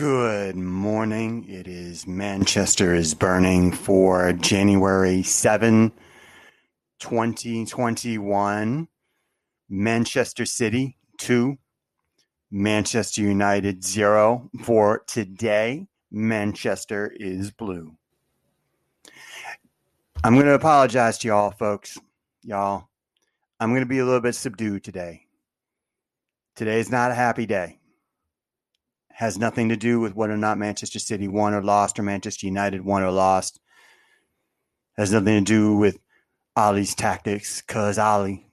Good morning. It is Manchester is Burning for January 7, 2021. Manchester City 2, Manchester United 0 for today. Manchester is blue. I'm going to apologize to y'all, folks. Y'all, I'm going to be a little bit subdued today. Today is not a happy day has nothing to do with whether or not Manchester City won or lost or Manchester United won or lost. Has nothing to do with Ollie's tactics, cuz Ollie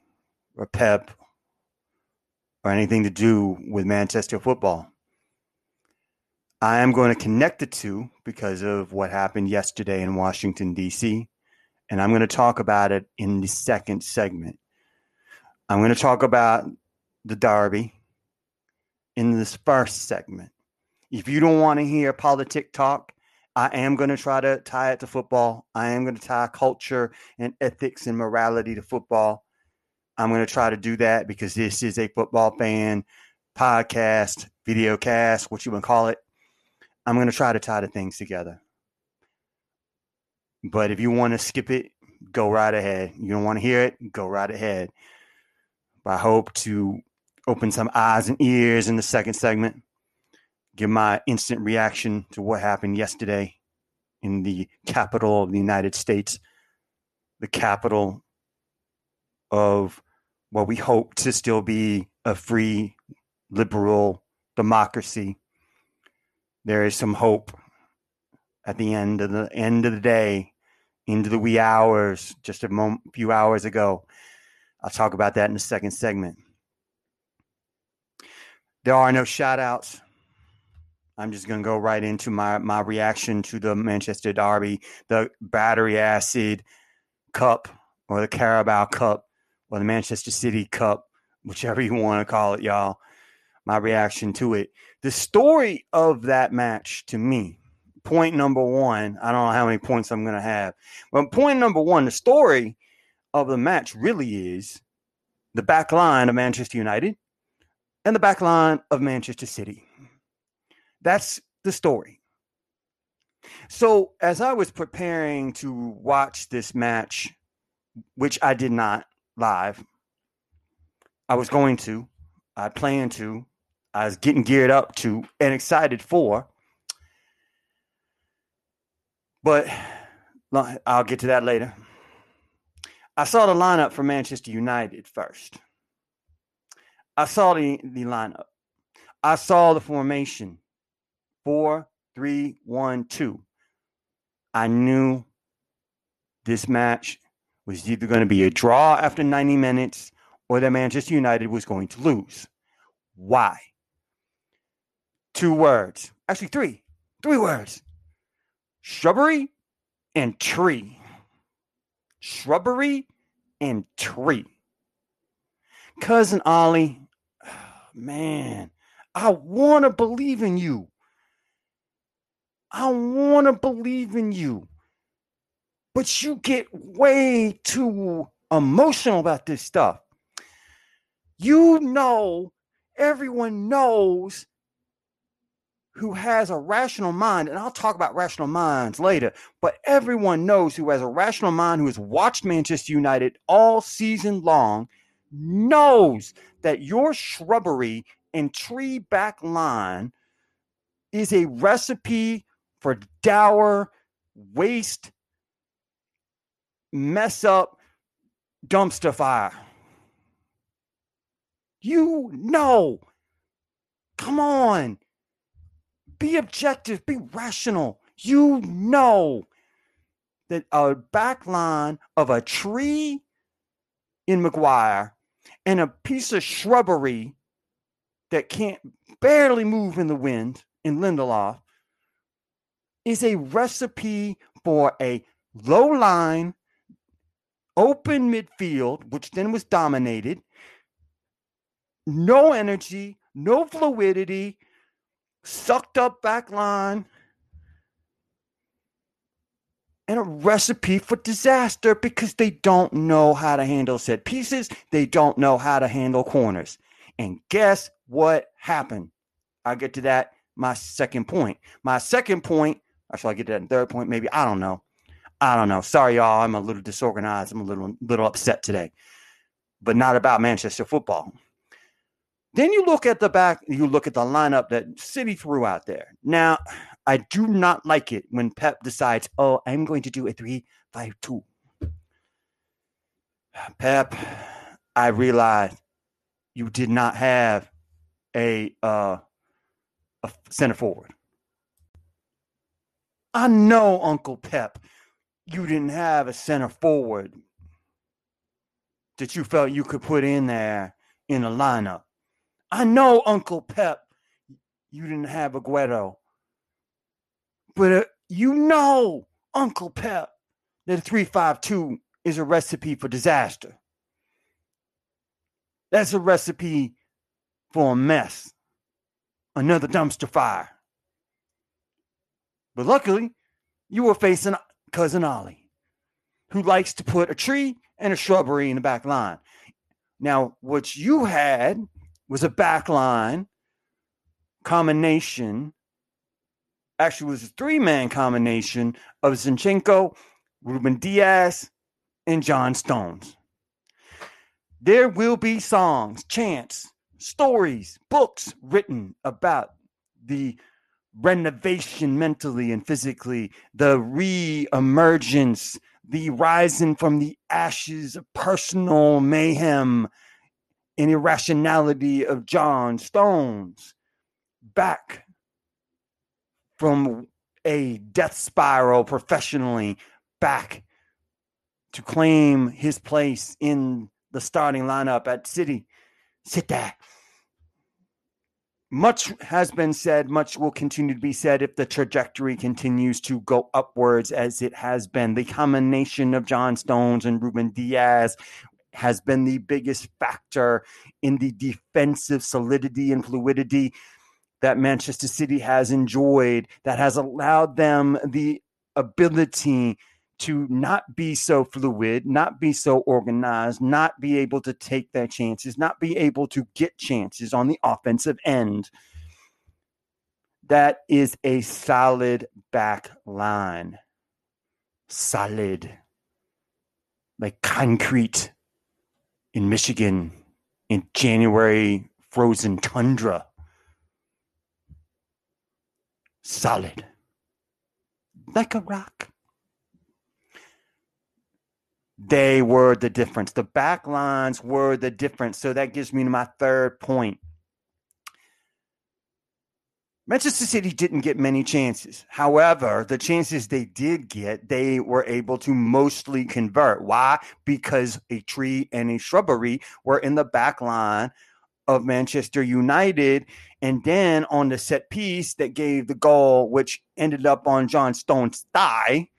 or Pep or anything to do with Manchester football. I am going to connect the two because of what happened yesterday in Washington, D.C., and I'm going to talk about it in the second segment. I'm going to talk about the Derby in this first segment. If you don't want to hear politic talk, I am going to try to tie it to football. I am going to tie culture and ethics and morality to football. I'm going to try to do that because this is a football fan podcast, video cast, what you want to call it. I'm going to try to tie the things together. But if you want to skip it, go right ahead. You don't want to hear it, go right ahead. But I hope to open some eyes and ears in the second segment give my instant reaction to what happened yesterday in the capital of the United States, the capital of what we hope to still be a free, liberal democracy. There is some hope at the end of the end of the day, into the wee hours, just a moment, few hours ago. I'll talk about that in the second segment. There are no shout outs I'm just going to go right into my, my reaction to the Manchester Derby, the battery acid cup or the Carabao Cup or the Manchester City Cup, whichever you want to call it, y'all. My reaction to it. The story of that match to me, point number one, I don't know how many points I'm going to have, but point number one, the story of the match really is the back line of Manchester United and the back line of Manchester City. That's the story. So, as I was preparing to watch this match, which I did not live, I was going to, I planned to, I was getting geared up to and excited for. But I'll get to that later. I saw the lineup for Manchester United first. I saw the, the lineup. I saw the formation four, three, one, two. I knew this match was either going to be a draw after 90 minutes or that Manchester United was going to lose. Why? Two words. Actually, three. Three words. Shrubbery and tree. Shrubbery and tree. Cousin Ollie, man, I want to believe in you. I want to believe in you. But you get way too emotional about this stuff. You know, everyone knows who has a rational mind, and I'll talk about rational minds later, but everyone knows who has a rational mind who has watched Manchester United all season long knows that your shrubbery and tree back line is a recipe for dour, waste, mess up, dumpster fire. You know. Come on. Be objective, be rational. You know that a back line of a tree in Maguire and a piece of shrubbery that can't barely move in the wind in Lindelof is a recipe for a low line, open midfield, which then was dominated, no energy, no fluidity, sucked up back line, and a recipe for disaster because they don't know how to handle set pieces. They don't know how to handle corners. And guess what happened? I'll get to that my second point. My second point, or shall I get that in third point? Maybe I don't know. I don't know. Sorry, y'all. I'm a little disorganized. I'm a little little upset today, but not about Manchester football. Then you look at the back. You look at the lineup that City threw out there. Now, I do not like it when Pep decides, "Oh, I'm going to do a three-five-two." Pep, I realize you did not have a uh, a center forward. I know, Uncle Pep, you didn't have a center forward that you felt you could put in there in the lineup. I know, Uncle Pep, you didn't have Aguero. But uh, you know, Uncle Pep, that a 352 is a recipe for disaster. That's a recipe for a mess. Another dumpster fire. But luckily, you were facing cousin Ollie, who likes to put a tree and a shrubbery in the back line. Now, what you had was a back line combination. Actually, was a three-man combination of Zinchenko, Ruben Dias, and John Stones. There will be songs, chants, stories, books written about the renovation mentally and physically, the re emergence, the rising from the ashes of personal mayhem and irrationality of John Stones back from a death spiral professionally back to claim his place in the starting lineup at City. Sit there. Much has been said, much will continue to be said if the trajectory continues to go upwards as it has been. The combination of John Stones and Ruben Dias has been the biggest factor in the defensive solidity and fluidity that Manchester City has enjoyed, that has allowed them the ability to not be so fluid, not be so organized, not be able to take their chances, not be able to get chances on the offensive end. That is a solid back line. Solid. Like concrete in Michigan in January frozen tundra. Solid. Like a rock they were the difference. The back lines were the difference. So that gives me my third point. Manchester City didn't get many chances. However, the chances they did get, they were able to mostly convert. Why? Because a tree and a shrubbery were in the back line of Manchester United. And then on the set piece that gave the goal, which ended up on John Stone's thigh,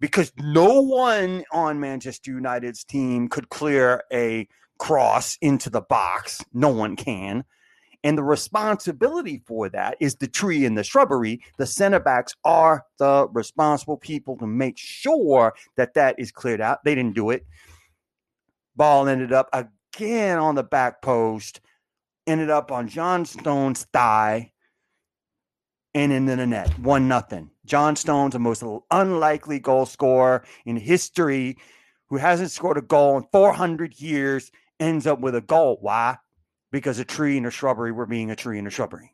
because no one on Manchester United's team could clear a cross into the box. No one can. And the responsibility for that is the tree and the shrubbery. The center backs are the responsible people to make sure that that is cleared out. They didn't do it. Ball ended up again on the back post, ended up on John Stone's thigh and in the net. One nothing. John Stones, the most unlikely goal scorer in history, who hasn't scored a goal in 400 years, ends up with a goal. Why? Because a tree and a shrubbery were being a tree and a shrubbery.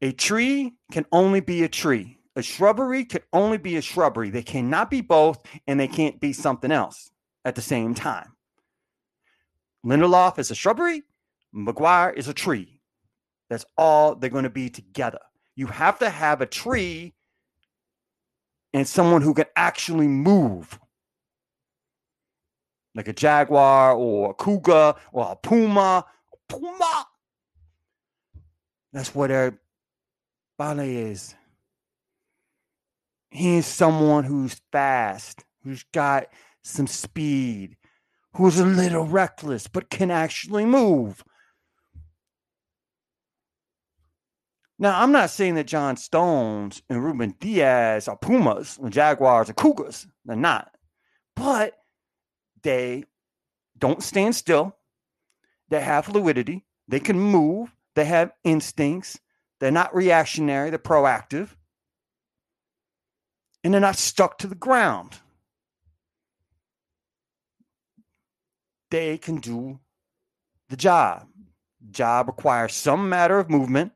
A tree can only be a tree. A shrubbery can only be a shrubbery. They cannot be both, and they can't be something else at the same time. Lindelof is a shrubbery. Maguire is a tree. That's all they're going to be together. You have to have a tree and someone who can actually move, like a jaguar or a cougar or a puma. Puma. That's what a Bailly is. He's someone who's fast, who's got some speed, who's a little reckless, but can actually move. Now, I'm not saying that John Stones and Ruben Dias are Pumas, and Jaguars are Cougars. They're not. But they don't stand still. They have fluidity. They can move. They have instincts. They're not reactionary, they're proactive. And they're not stuck to the ground. They can do the job. Job requires some matter of movement,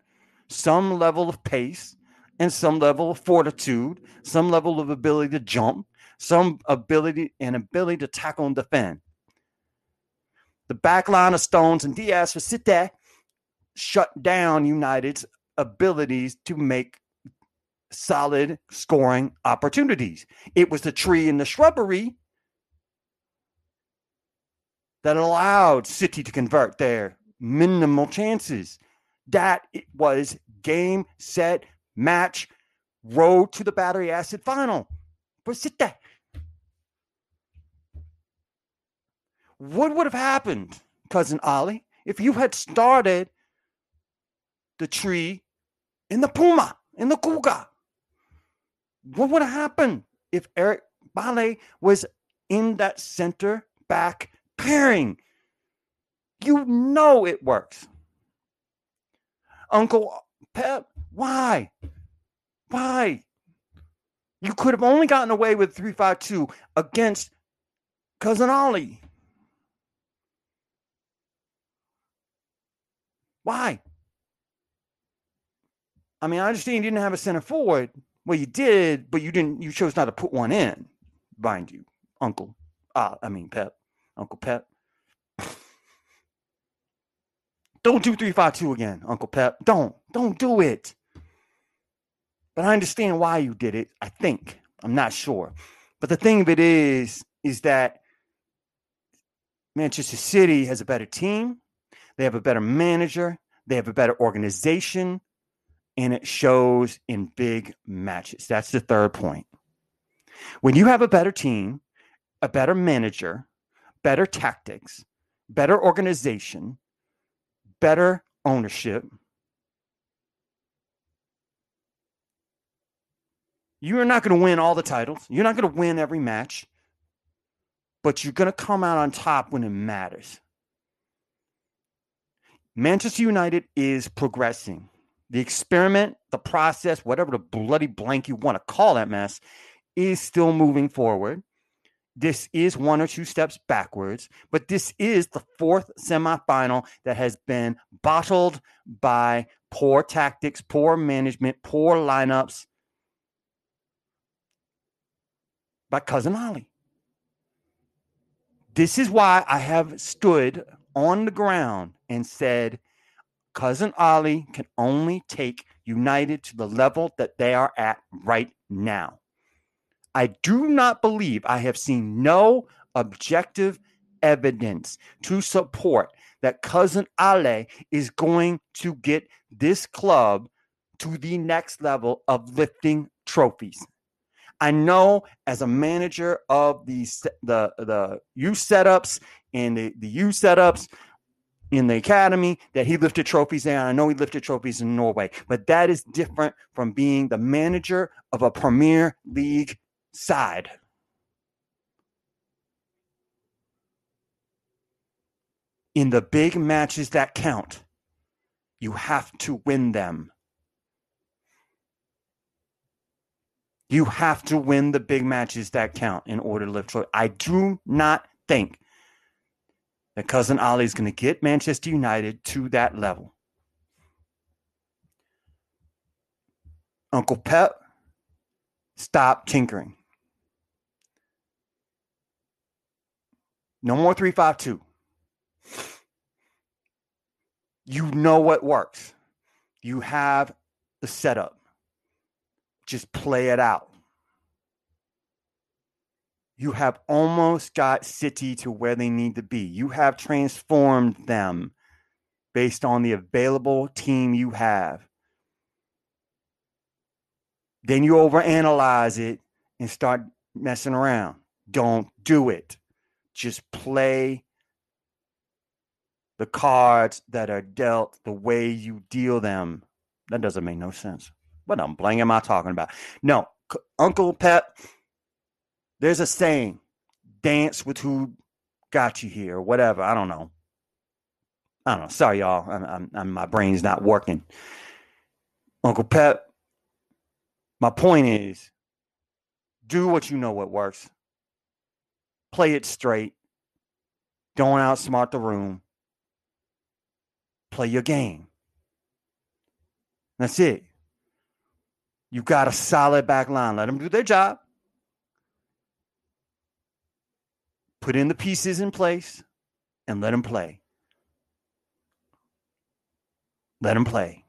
some level of pace, and some level of fortitude, some level of ability to jump, some ability and ability to tackle and defend. The back line of Stones and Dias for City shut down United's abilities to make solid scoring opportunities. It was the tree and the shrubbery that allowed City to convert their minimal chances. That it was game, set, match, road to the battery acid final. What would have happened, cousin Ollie, if you had started the tree in the Puma, in the Cougar? What would have happened if Eric Bailly was in that center back pairing? You know it works. Uncle Pep, why? Why? You could have only gotten away with 352 against Cousin Ollie. Why? I mean, I understand you didn't have a center forward. Well, you did, but you didn't. You chose not to put one in, mind you, Uncle. Uh, I mean, Pep, Uncle Pep. Don't do 352 again, Uncle Pep. Don't. Don't do it. But I understand why you did it. I think. I'm not sure. But the thing of it is, is that Manchester City has a better team. They have a better manager. They have a better organization. And it shows in big matches. That's the third point. When you have a better team, a better manager, better tactics, better organization, better ownership, you're not going to win all the titles. You're not going to win every match, but you're going to come out on top when it matters. Manchester United is progressing. The experiment, the process, whatever the bloody blank you want to call that mess, is still moving forward. This is one or two steps backwards, but this is the fourth semifinal that has been bottled by poor tactics, poor management, poor lineups by Cousin Ollie. This is why I have stood on the ground and said, Cousin Ollie can only take United to the level that they are at right now. I do not believe I have seen no objective evidence to support that cousin Ollie is going to get this club to the next level of lifting trophies. I know as a manager of the the the youth setups and the, the youth setups in the academy that he lifted trophies there. I know he lifted trophies in Norway, but that is different from being the manager of a Premier League side. In the big matches that count, you have to win them. You have to win the big matches that count in order to lift trophy. I do not think that cousin Ollie is going to get Manchester United to that level. Uncle Pep, stop tinkering. No more 352. You know what works. You have the setup. Just play it out. You have almost got City to where they need to be. You have transformed them based on the available team you have. Then you overanalyze it and start messing around. Don't do it just play the cards that are dealt the way you deal them. That doesn't make no sense. What I'm blank am I talking about? No, Uncle Pep, there's a saying dance with who got you here, or whatever. I don't know. I don't know. Sorry, y'all. I'm, I'm, I'm, my brain's not working. Uncle Pep, my point is do what you know what works. Play it straight. Don't outsmart the room. Play your game. That's it. You got a solid back line. Let them do their job. Put in the pieces in place and let them play. Let them play.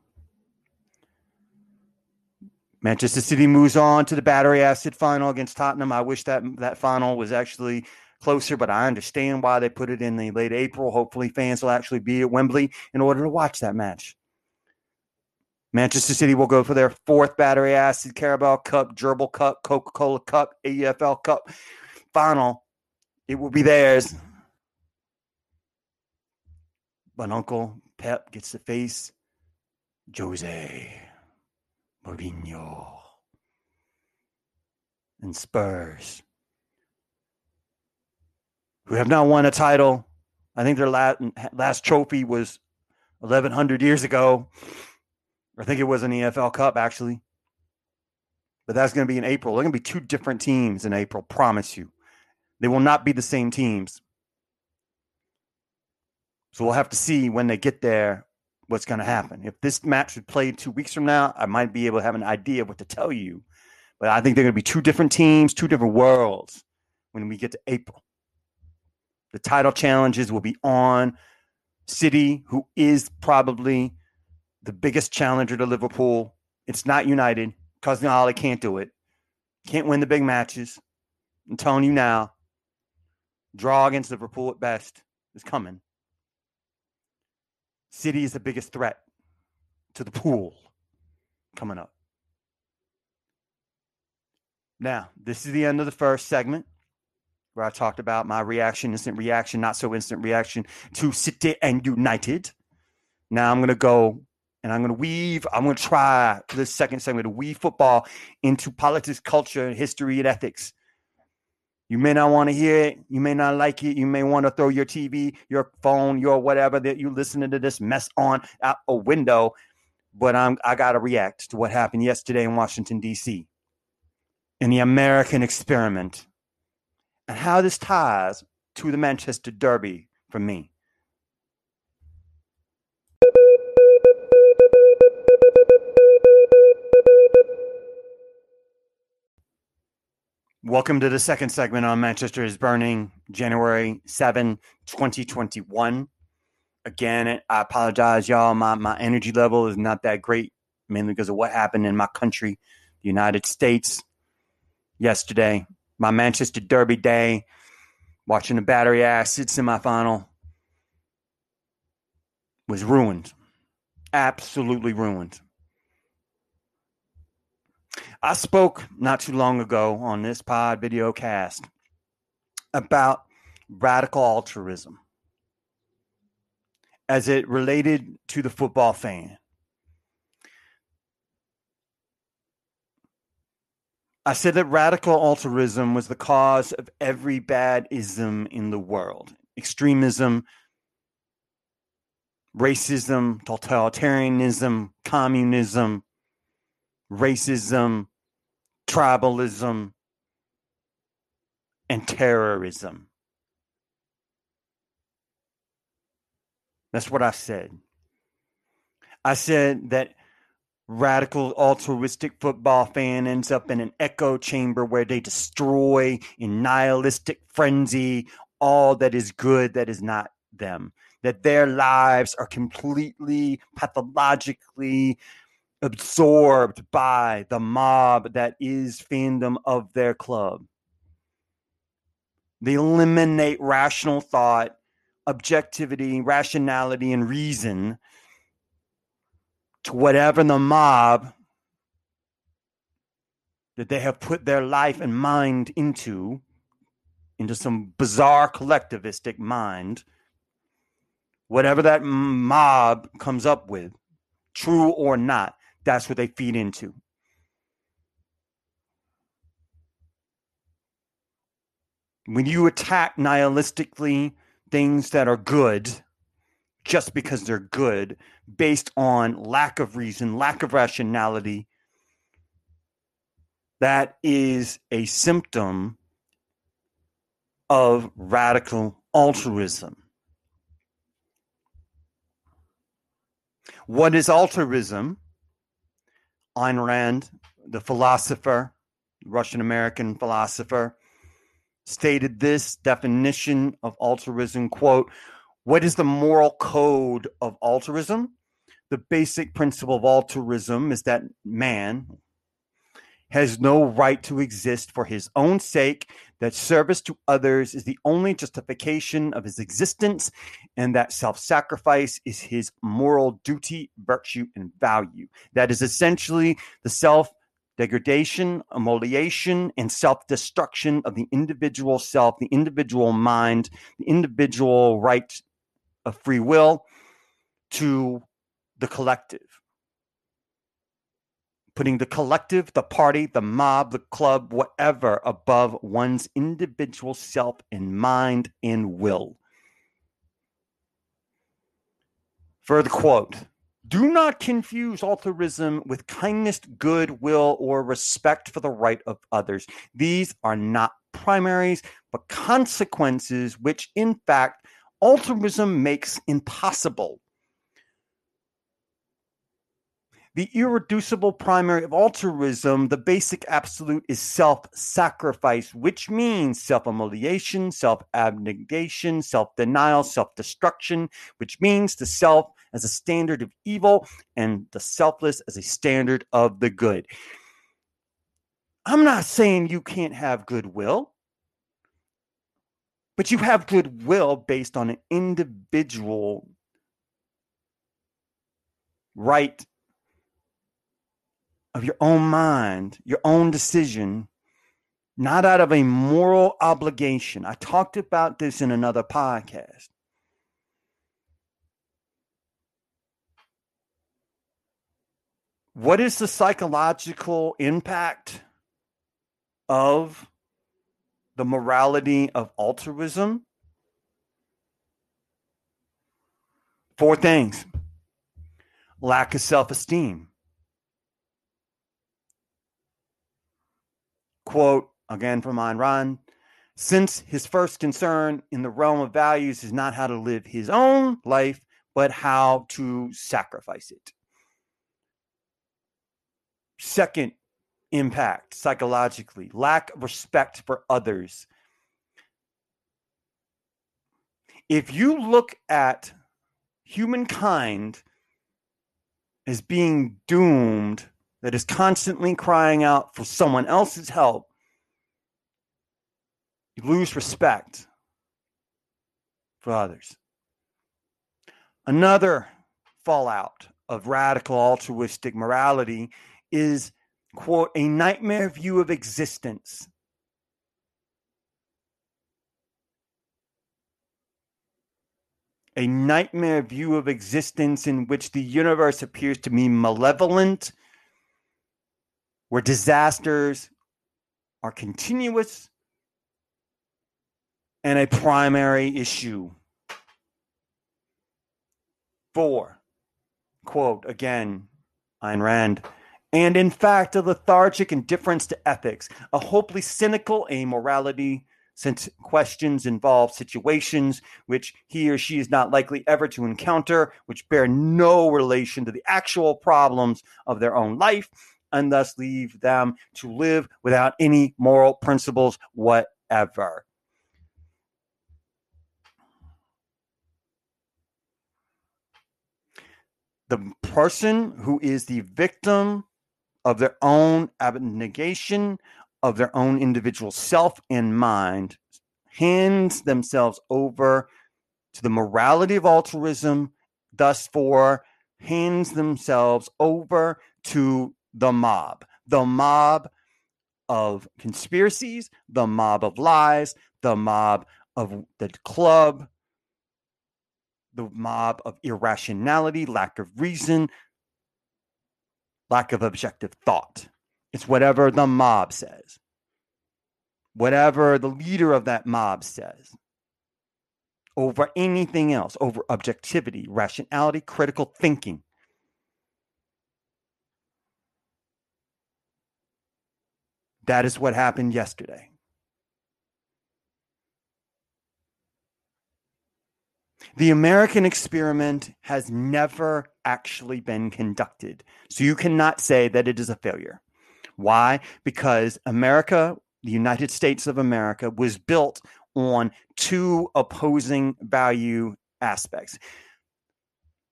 Manchester City moves on to the battery acid final against Tottenham. I wish that that final was actually closer, but I understand why they put it in the late April. Hopefully, fans will actually be at Wembley in order to watch that match. Manchester City will go for their fourth battery acid Carabao Cup, Gerbil Cup, Coca Cola Cup, EFL Cup final. It will be theirs. But Uncle Pep gets to face Jose Mourinho and Spurs, who have not won a title. I think their last, last trophy was 1,100 years ago. I think it was an EFL Cup, actually. But that's going to be in April. They're going to be two different teams in April, promise you. They will not be the same teams. So we'll have to see when they get there what's going to happen. If this match was played two weeks from now, I might be able to have an idea of what to tell you. But I think they're going to be two different teams, two different worlds when we get to April. The title challenges will be on City, who is probably the biggest challenger to Liverpool. It's not United. Cousin Ollie can't do it. Can't win the big matches. I'm telling you now. Draw against Liverpool at best is coming. City is the biggest threat to the pool coming up. Now, this is the end of the first segment where I talked about my reaction, instant reaction, not so instant reaction to City and United. Now I'm going to go and I'm going to weave, I'm going to try this second segment to weave football into politics, culture, and history, and ethics. You may not want to hear it. You may not like it. You may want to throw your TV, your phone, your whatever that you're listening to this mess on out a window. But I'm I gotta react to what happened yesterday in Washington, DC in the American experiment and how this ties to the Manchester Derby for me. Welcome to the second segment on Manchester is Burning, January 7, 2021. Again, I apologize, y'all. My, my energy level is not that great, mainly because of what happened in my country, the United States, yesterday. My Manchester Derby day, watching the battery acid semifinal was ruined. Absolutely ruined. I spoke not too long ago on this pod video cast about radical altruism as it related to the football fan. I said that radical altruism was the cause of every bad ism in the world extremism, racism, totalitarianism, communism, racism, tribalism, and terrorism. That's what I said. I said that radical altruistic football fan ends up in an echo chamber where they destroy in nihilistic frenzy all that is good that is not them that their lives are completely pathologically absorbed by the mob that is fandom of their club. They eliminate rational thought, objectivity, rationality, and reason to whatever the mob that they have put their life and mind into, into some bizarre collectivistic mind, whatever that mob comes up with, true or not, that's what they feed into. When you attack nihilistically things that are good, just because they're good based on lack of reason, lack of rationality. That is a symptom of radical altruism. What is altruism? Ayn Rand, the philosopher, Russian American philosopher, stated this definition of altruism quote what is the moral code of altruism? The basic principle of altruism is that man has no right to exist for his own sake, that service to others is the only justification of his existence, and that self sacrifice is his moral duty, virtue, and value. That is essentially the self degradation, immolation, and self destruction of the individual self, the individual mind, the individual right of free will to the collective. Putting the collective, the party, the mob, the club, whatever above one's individual self in mind and will. Further quote do not confuse altruism with kindness, goodwill, or respect for the right of others. These are not primaries, but consequences which, in fact, altruism makes impossible. The irreducible primary of altruism, the basic absolute, is self sacrifice, which means self immolation, self abnegation, self denial, self destruction, which means the self as a standard of evil and the selfless as a standard of the good. I'm not saying you can't have goodwill, but you have goodwill based on an individual right of your own mind, your own decision, not out of a moral obligation. I talked about this in another podcast. What is the psychological impact of the morality of altruism? Four things lack of self esteem, quote again from Ayn Rand since his first concern in the realm of values is not how to live his own life, but how to sacrifice it. Second impact psychologically, lack of respect for others. If you look at humankind as being doomed that is constantly crying out for someone else's help, you lose respect for others. Another fallout of radical altruistic morality is, quote, a nightmare view of existence. A nightmare view of existence in which the universe appears to be malevolent where disasters are continuous and a primary issue. Four, quote again, Ayn Rand, and in fact, a lethargic indifference to ethics, a hopelessly cynical amorality, since questions involve situations which he or she is not likely ever to encounter, which bear no relation to the actual problems of their own life, and thus leave them to live without any moral principles whatever. The person who is the victim of their own abnegation, of their own individual self and mind, hands themselves over to the morality of altruism, thus, for hands themselves over to the mob, the mob of conspiracies, the mob of lies, the mob of the club, the mob of irrationality, lack of reason, lack of objective thought. It's whatever the mob says, whatever the leader of that mob says. over anything else, over objectivity, rationality, critical thinking. That is what happened yesterday. The American experiment has never actually been conducted. So you cannot say that it is a failure. Why? Because America, the United States of America, was built on two opposing value aspects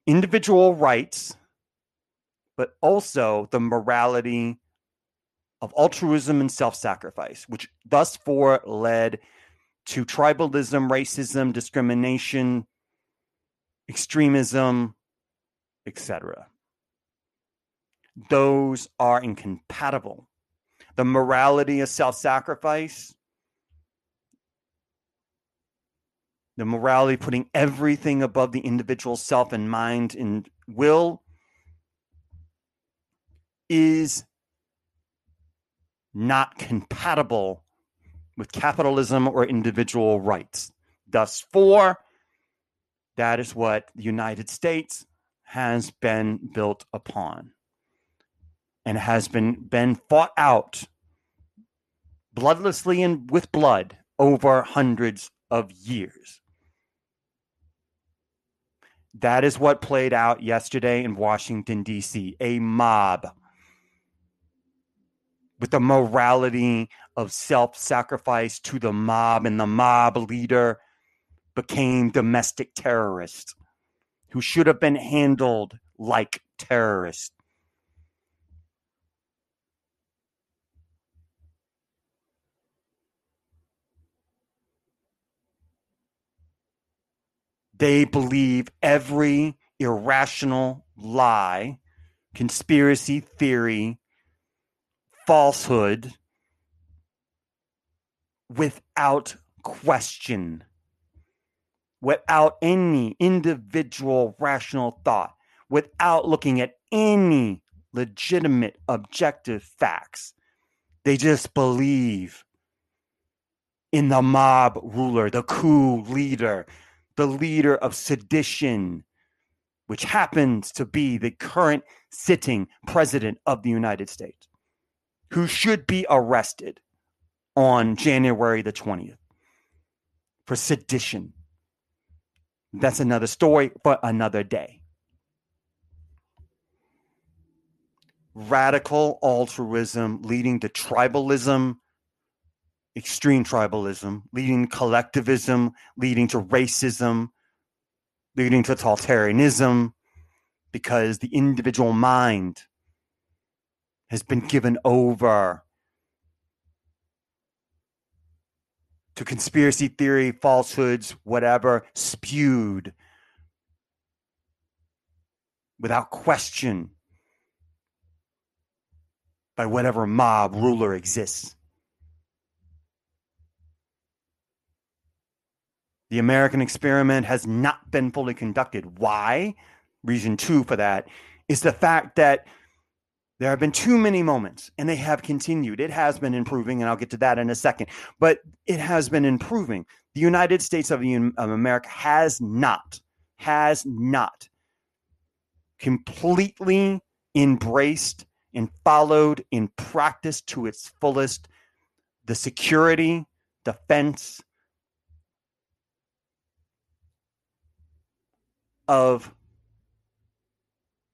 individual rights, but also the morality of altruism and self sacrifice, which thus far led to tribalism, racism, discrimination, extremism, etc. Those are incompatible. The morality of self sacrifice, the morality putting everything above the individual self and mind and will is not compatible with capitalism or individual rights. Thus, for that is what the United States has been built upon and has been, been fought out bloodlessly and with blood over hundreds of years. That is what played out yesterday in Washington, D.C. A mob with the morality of self sacrifice to the mob, and the mob leader became domestic terrorists who should have been handled like terrorists. They believe every irrational lie, conspiracy theory, falsehood without question, without any individual rational thought, without looking at any legitimate objective facts. They just believe in the mob ruler, the coup leader, the leader of sedition, which happens to be the current sitting president of the United States who should be arrested on January the 20th for sedition. That's another story for another day. Radical altruism leading to tribalism, extreme tribalism, leading to collectivism, leading to racism, leading to totalitarianism, because the individual mind has been given over to conspiracy theory, falsehoods, whatever, spewed without question by whatever mob ruler exists. The American experiment has not been fully conducted. Why? Reason two for that is the fact that there have been too many moments and they have continued. It has been improving, and I'll get to that in a second, but it has been improving. The United States of, of America has not, has not completely embraced and followed in practice to its fullest the security, defense of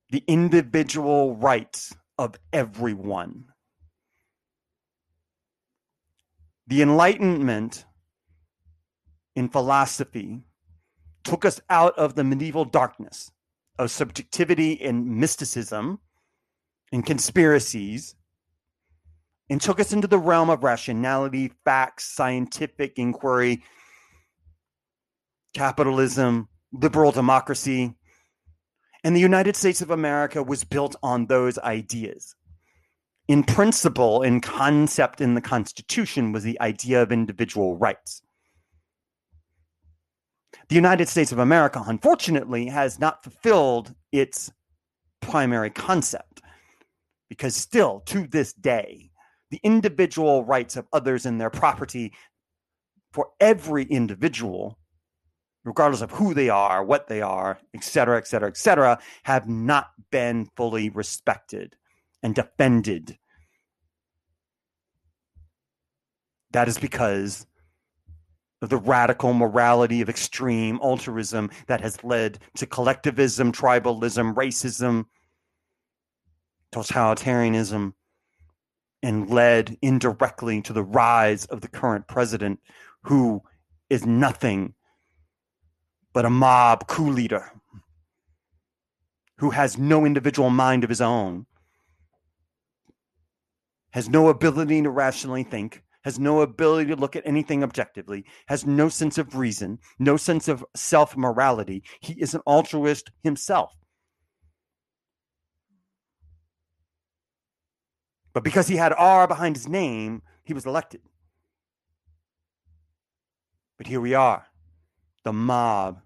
the individual rights of everyone. The Enlightenment in philosophy took us out of the medieval darkness of subjectivity and mysticism and conspiracies and took us into the realm of rationality, facts, scientific inquiry, capitalism, liberal democracy, and the United States of America was built on those ideas. In principle, in concept in the Constitution, was the idea of individual rights. The United States of America, unfortunately, has not fulfilled its primary concept because, still to this day, the individual rights of others and their property for every individual regardless of who they are, what they are, et cetera, et cetera, et cetera, have not been fully respected and defended. That is because of the radical morality of extreme altruism that has led to collectivism, tribalism, racism, totalitarianism, and led indirectly to the rise of the current president, who is nothing but a mob coup leader who has no individual mind of his own, has no ability to rationally think, has no ability to look at anything objectively, has no sense of reason, no sense of self morality. He is an altruist himself. But because he had R behind his name, he was elected. But here we are. The mob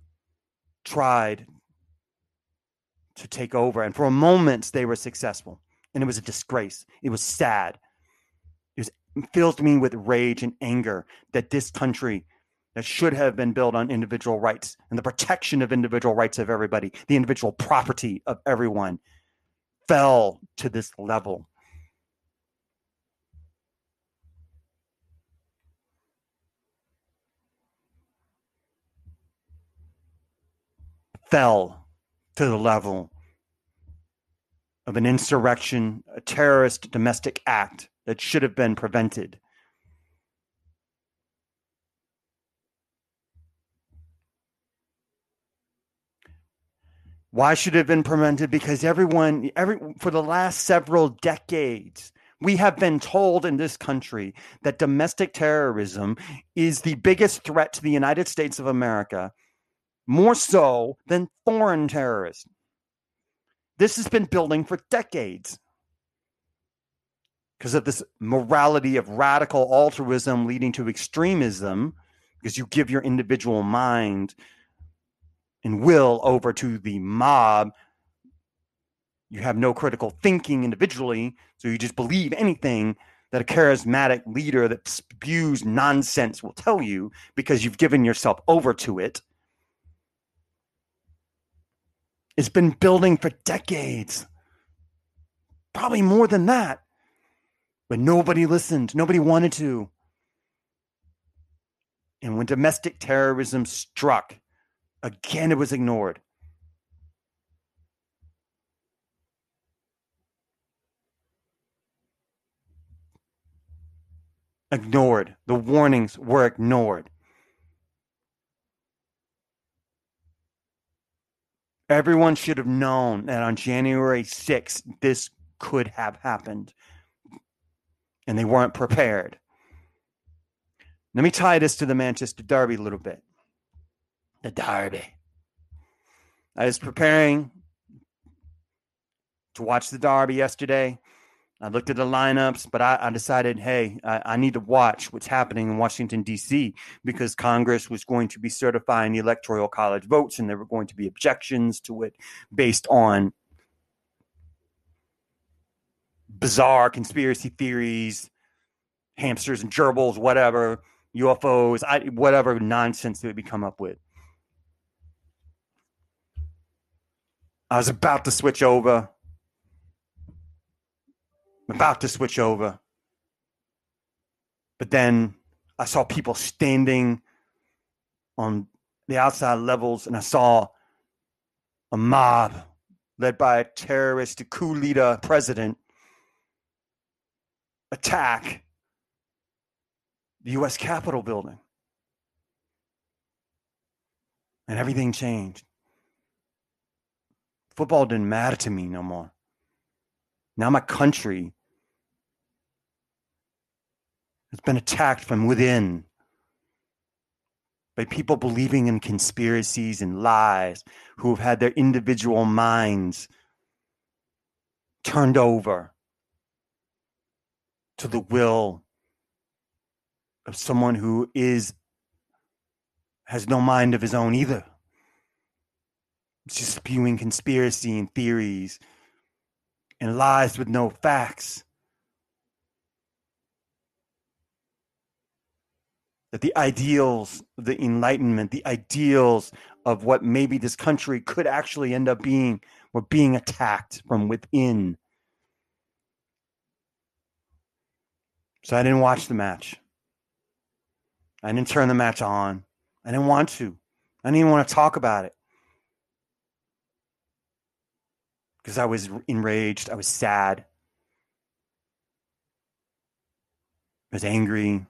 tried to take over. And for a moment, they were successful. And it was a disgrace. It was sad. It was, filled me with rage and anger that this country that should have been built on individual rights and the protection of individual rights of everybody, the individual property of everyone, fell to this level. Fell to the level of an insurrection, a terrorist domestic act that should have been prevented. Why should it have been prevented? Because everyone, every for the last several decades, we have been told in this country that domestic terrorism is the biggest threat to the United States of America more so than foreign terrorists. This has been building for decades because of this morality of radical altruism leading to extremism, because you give your individual mind and will over to the mob. You have no critical thinking individually, so you just believe anything that a charismatic leader that spews nonsense will tell you because you've given yourself over to it. It's been building for decades, probably more than that. But nobody listened, nobody wanted to. And when domestic terrorism struck, again, it was ignored. Ignored. The warnings were ignored. Everyone should have known that on January 6th, this could have happened. And they weren't prepared. Let me tie this to the Manchester Derby a little bit. The Derby. I was preparing to watch the Derby yesterday. I looked at the lineups, but I, I decided, hey, I, I, need to watch what's happening in Washington, D.C., because Congress was going to be certifying the Electoral College votes, and there were going to be objections to it based on bizarre conspiracy theories, hamsters and gerbils, whatever, UFOs, I, whatever nonsense they would come up with. I was about to switch over about to switch over. But then I saw people standing on the outside levels, and I saw a mob led by a terrorist a coup leader president attack the U.S. Capitol building. And everything changed. Football didn't matter to me no more. Now my country has been attacked from within by people believing in conspiracies and lies who have had their individual minds turned over to the will of someone who is has no mind of his own either. It's just spewing conspiracy and theories and lies with no facts. That the ideals the Enlightenment, the ideals of what maybe this country could actually end up being, were being attacked from within. So I didn't watch the match. I didn't turn the match on. I didn't want to. I didn't even want to talk about it. Because I was enraged. I was sad. I was angry.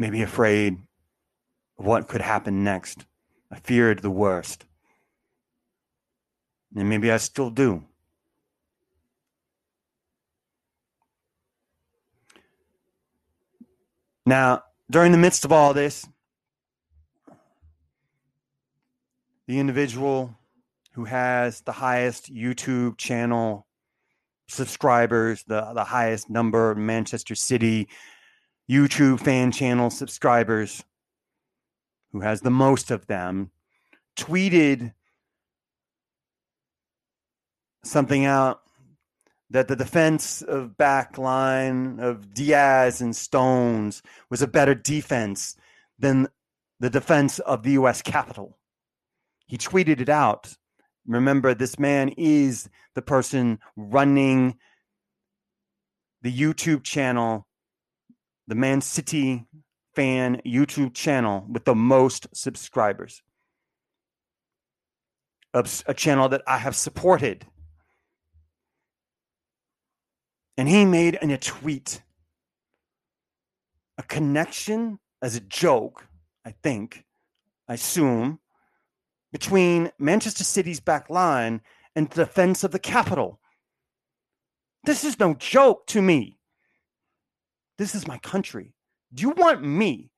Maybe afraid of what could happen next. I feared the worst. And maybe I still do. Now, during the midst of all this, the individual who has the highest YouTube channel subscribers, the, the highest number Manchester City YouTube fan channel subscribers, who has the most of them, tweeted something out that the defense of back line of Dias and Stones was a better defense than the defense of the US Capitol. He tweeted it out. Remember, this man is the person running the YouTube channel, the Man City fan YouTube channel with the most subscribers. A channel that I have supported and he made in a tweet a connection as a joke, I think, I assume, between Manchester City's back line and the defense of the Capitol. This is no joke to me. This is my country. Do you want me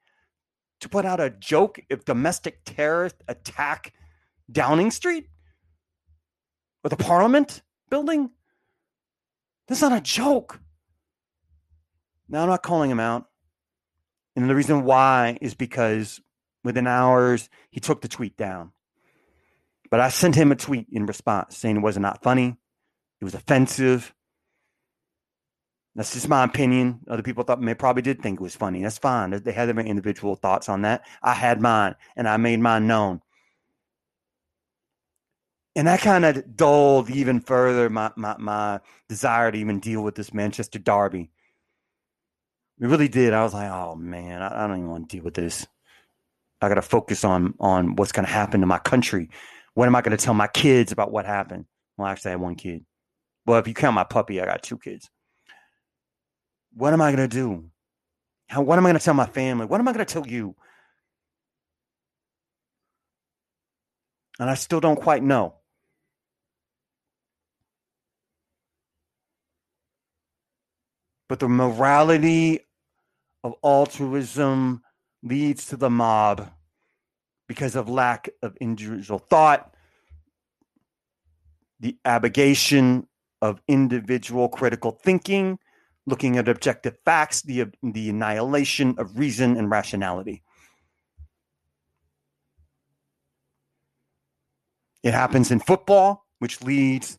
to put out a joke if domestic terrorists attack Downing Street or the Parliament building? That's not a joke. Now, I'm not calling him out. And the reason why is because within hours, he took the tweet down. But I sent him a tweet in response saying it was not funny, it was offensive. That's just my opinion. Other people thought may probably did think it was funny. That's fine. They had their individual thoughts on that. I had mine, and I made mine known and that kind of dulled even further my, my, my desire to even deal with this Manchester derby. It really did. I was like, oh man, I, I don't even want to deal with this. I got to focus on on what's going to happen to my country. What am I going to tell my kids about what happened? Well, I actually, I have one kid. Well, if you count my puppy, I got two kids. What am I going to do? How? What am I going to tell my family? What am I going to tell you? And I still don't quite know. but the morality of altruism leads to the mob because of lack of individual thought, the abnegation of individual critical thinking, looking at objective facts, the, the annihilation of reason and rationality. It happens in football, which leads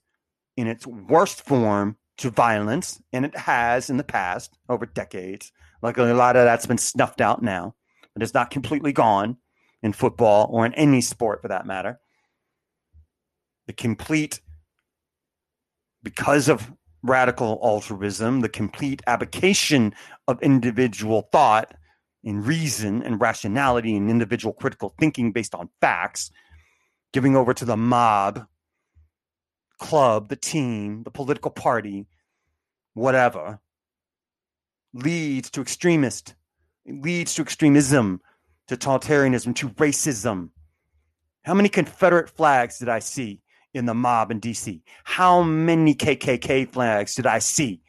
in its worst form to violence, and it has in the past over decades. Luckily, a lot of that's been snuffed out now, but it's not completely gone in football or in any sport for that matter. The complete, because of radical altruism, the complete abdication of individual thought and reason and rationality and individual critical thinking based on facts, giving over to the mob club, the team, the political party, whatever, leads to extremist, leads to extremism, to totalitarianism, to racism. How many Confederate flags did I see in the mob in DC? How many KKK flags did I see?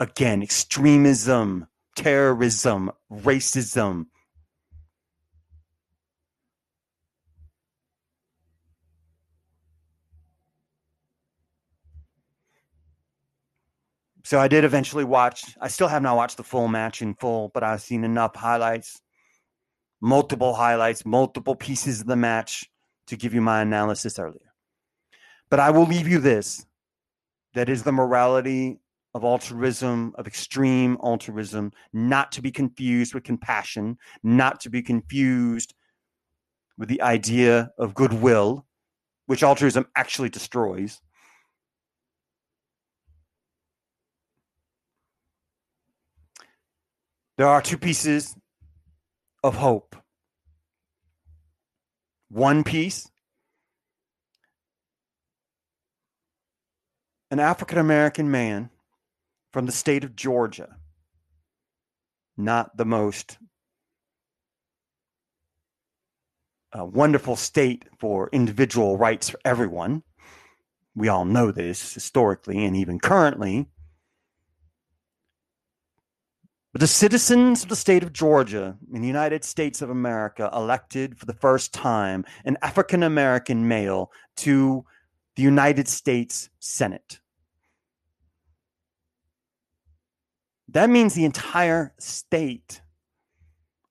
Again, extremism, terrorism, racism, So I did eventually watch. I still have not watched the full match in full, but I've seen enough highlights, multiple highlights, multiple pieces of the match to give you my analysis earlier. But I will leave you this that is the morality of altruism, of extreme altruism, not to be confused with compassion, not to be confused with the idea of goodwill, which altruism actually destroys. There are two pieces of hope. One piece an African American man from the state of Georgia, not the most uh, wonderful state for individual rights for everyone. We all know this historically and even currently. But the citizens of the state of Georgia in the United States of America elected for the first time an African American male to the United States Senate. That means the entire state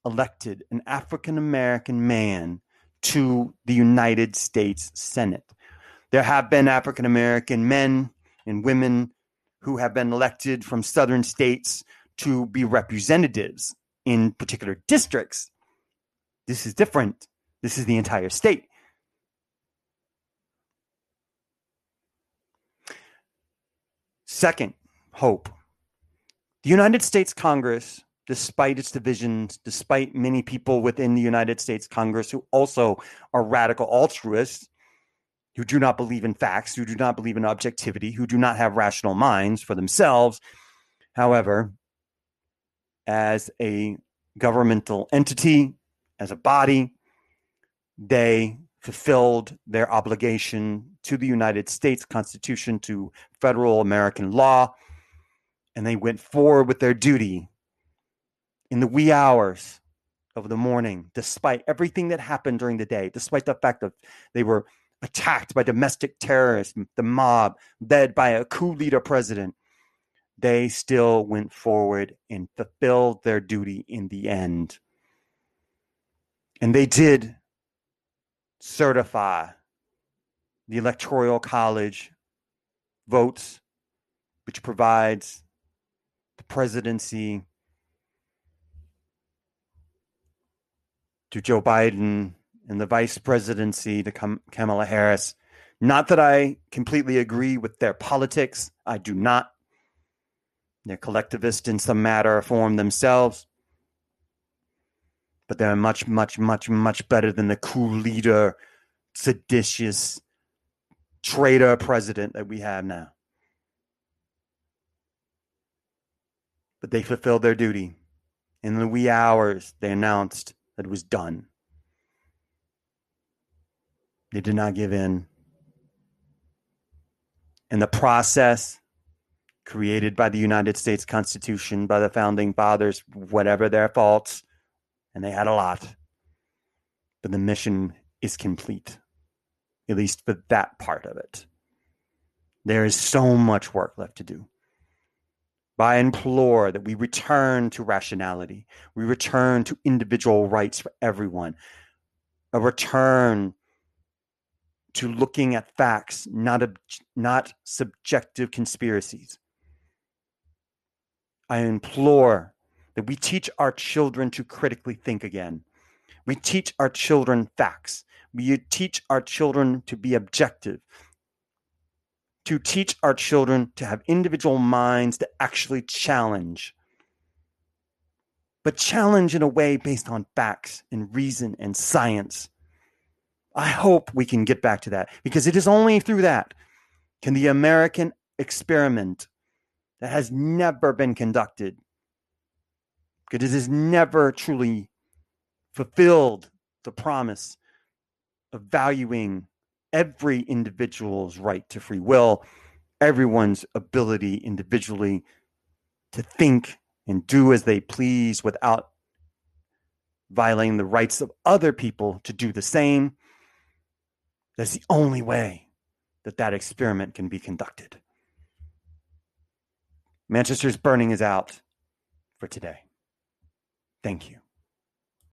elected an African American man to the United States Senate. There have been African American men and women who have been elected from southern states to be representatives in particular districts. This is different. This is the entire state. Second, hope. The United States Congress, despite its divisions, despite many people within the United States Congress who also are radical altruists, who do not believe in facts, who do not believe in objectivity, who do not have rational minds for themselves. However, as a governmental entity, as a body, they fulfilled their obligation to the United States Constitution, to federal American law, and they went forward with their duty in the wee hours of the morning, despite everything that happened during the day, despite the fact that they were attacked by domestic terrorists, the mob, led by a coup leader president, they still went forward and fulfilled their duty in the end. And they did certify the Electoral College votes, which provides the presidency to Joe Biden and the vice presidency to Kamala Harris. Not that I completely agree with their politics, I do not. They're collectivist in some matter or form themselves, but they're much, much, much, much better than the coup leader, seditious traitor president that we have now. But they fulfilled their duty. In the wee hours, they announced that it was done. They did not give in. In the process, created by the United States Constitution, by the founding fathers, whatever their faults, and they had a lot. But the mission is complete, at least for that part of it. There is so much work left to do. I implore that we return to rationality, we return to individual rights for everyone, a return to looking at facts, not, ob- not subjective conspiracies. I implore that we teach our children to critically think again. We teach our children facts. We teach our children to be objective, to teach our children to have individual minds to actually challenge, but challenge in a way based on facts and reason and science. I hope we can get back to that because it is only through that can the American experiment that has never been conducted because it has never truly fulfilled the promise of valuing every individual's right to free will, everyone's ability individually to think and do as they please without violating the rights of other people to do the same. That's the only way that that experiment can be conducted. Manchester's burning is out for today. Thank you.